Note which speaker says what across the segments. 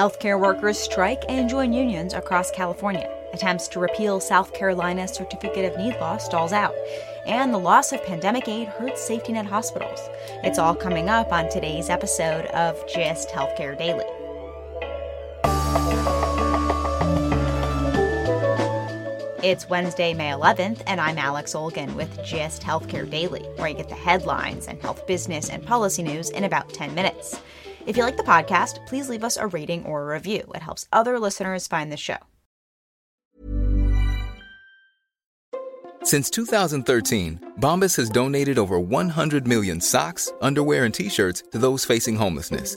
Speaker 1: Healthcare workers strike and join unions across California. Attempts to repeal South Carolina's Certificate of Need law stalls out. And the loss of pandemic aid hurts safety net hospitals. It's all coming up on today's episode of GIST Healthcare Daily. It's Wednesday, May 11th, and I'm Alex Olgin with GIST Healthcare Daily, where you get the headlines and health business and policy news in about 10 minutes. If you like the podcast, please leave us a rating or a review. It helps other listeners find the show.
Speaker 2: Since 2013, Bombas has donated over 100 million socks, underwear, and t shirts to those facing homelessness.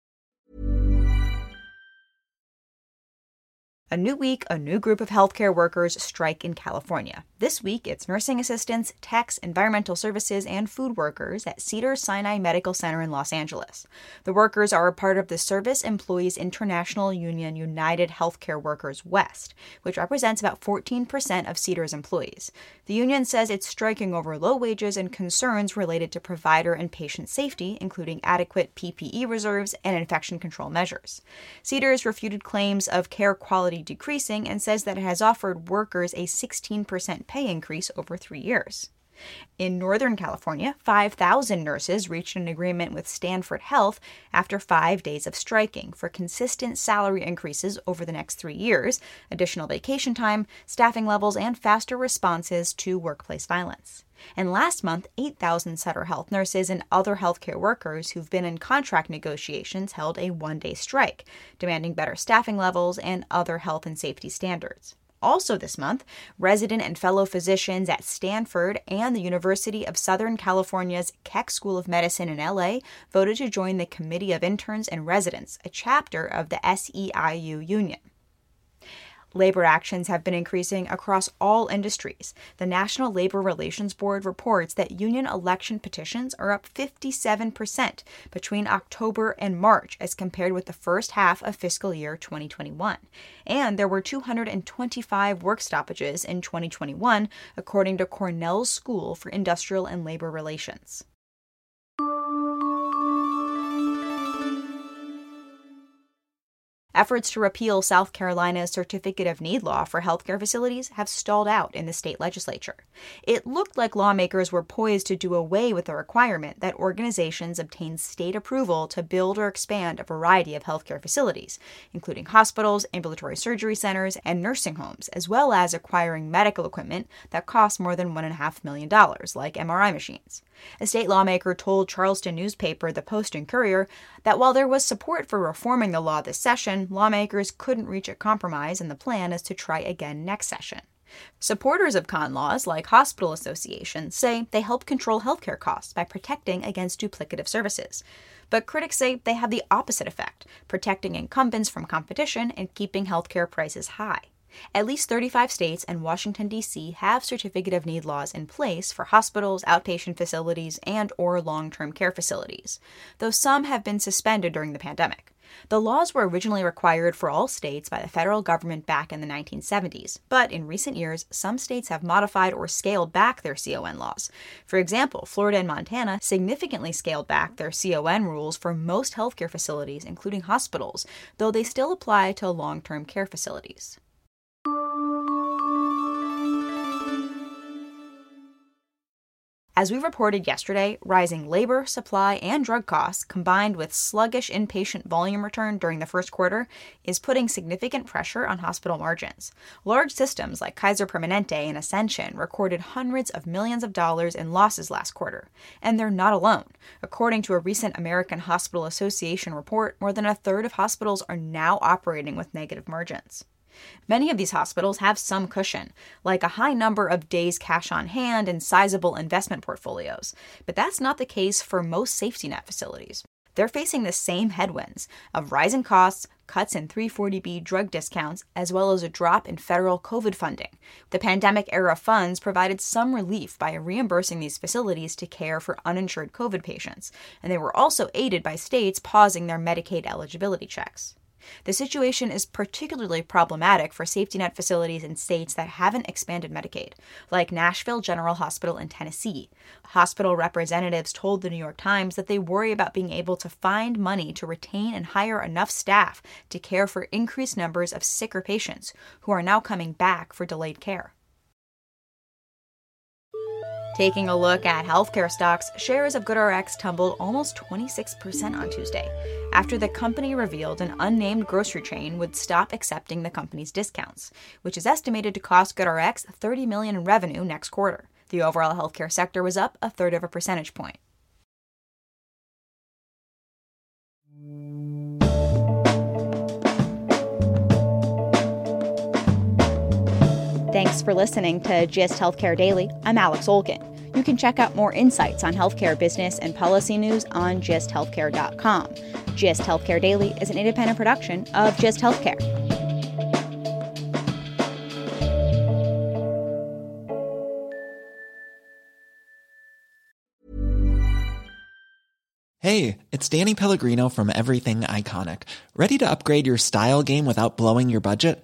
Speaker 1: A new week, a new group of healthcare workers strike in California. This week, it's nursing assistants, techs, environmental services, and food workers at Cedars-Sinai Medical Center in Los Angeles. The workers are a part of the Service Employees International Union United Healthcare Workers West, which represents about 14% of Cedar's employees. The union says it's striking over low wages and concerns related to provider and patient safety, including adequate PPE reserves and infection control measures. Cedars refuted claims of care quality decreasing and says that it has offered workers a 16% pay increase over three years. In Northern California, 5,000 nurses reached an agreement with Stanford Health after five days of striking for consistent salary increases over the next three years, additional vacation time, staffing levels, and faster responses to workplace violence. And last month, 8,000 Sutter Health nurses and other healthcare workers who've been in contract negotiations held a one day strike, demanding better staffing levels and other health and safety standards. Also, this month, resident and fellow physicians at Stanford and the University of Southern California's Keck School of Medicine in LA voted to join the Committee of Interns and Residents, a chapter of the SEIU union. Labor actions have been increasing across all industries. The National Labor Relations Board reports that union election petitions are up 57% between October and March as compared with the first half of fiscal year 2021. And there were 225 work stoppages in 2021, according to Cornell School for Industrial and Labor Relations. Efforts to repeal South Carolina's Certificate of Need law for healthcare facilities have stalled out in the state legislature. It looked like lawmakers were poised to do away with the requirement that organizations obtain state approval to build or expand a variety of healthcare facilities, including hospitals, ambulatory surgery centers, and nursing homes, as well as acquiring medical equipment that costs more than $1.5 million, like MRI machines. A state lawmaker told Charleston newspaper The Post and Courier that while there was support for reforming the law this session, lawmakers couldn't reach a compromise, and the plan is to try again next session. Supporters of con laws, like hospital associations, say they help control healthcare costs by protecting against duplicative services. But critics say they have the opposite effect, protecting incumbents from competition and keeping healthcare prices high. At least 35 states and Washington D.C. have certificate of need laws in place for hospitals, outpatient facilities, and or long-term care facilities, though some have been suspended during the pandemic. The laws were originally required for all states by the federal government back in the 1970s, but in recent years, some states have modified or scaled back their CON laws. For example, Florida and Montana significantly scaled back their CON rules for most healthcare facilities, including hospitals, though they still apply to long term care facilities. As we reported yesterday, rising labor, supply, and drug costs, combined with sluggish inpatient volume return during the first quarter, is putting significant pressure on hospital margins. Large systems like Kaiser Permanente and Ascension recorded hundreds of millions of dollars in losses last quarter. And they're not alone. According to a recent American Hospital Association report, more than a third of hospitals are now operating with negative margins. Many of these hospitals have some cushion, like a high number of days cash on hand and sizable investment portfolios, but that's not the case for most safety net facilities. They're facing the same headwinds of rising costs, cuts in 340B drug discounts, as well as a drop in federal COVID funding. The pandemic era funds provided some relief by reimbursing these facilities to care for uninsured COVID patients, and they were also aided by states pausing their Medicaid eligibility checks. The situation is particularly problematic for safety net facilities in states that haven't expanded Medicaid, like Nashville General Hospital in Tennessee. Hospital representatives told the New York Times that they worry about being able to find money to retain and hire enough staff to care for increased numbers of sicker patients who are now coming back for delayed care. Taking a look at healthcare stocks, shares of GoodRx tumbled almost 26% on Tuesday after the company revealed an unnamed grocery chain would stop accepting the company's discounts, which is estimated to cost GoodRx 30 million in revenue next quarter. The overall healthcare sector was up a third of a percentage point. Thanks for listening to GIST Healthcare Daily. I'm Alex Olgin. You can check out more insights on healthcare business and policy news on gisthealthcare.com. GIST Healthcare Daily is an independent production of GIST Healthcare.
Speaker 3: Hey, it's Danny Pellegrino from Everything Iconic. Ready to upgrade your style game without blowing your budget?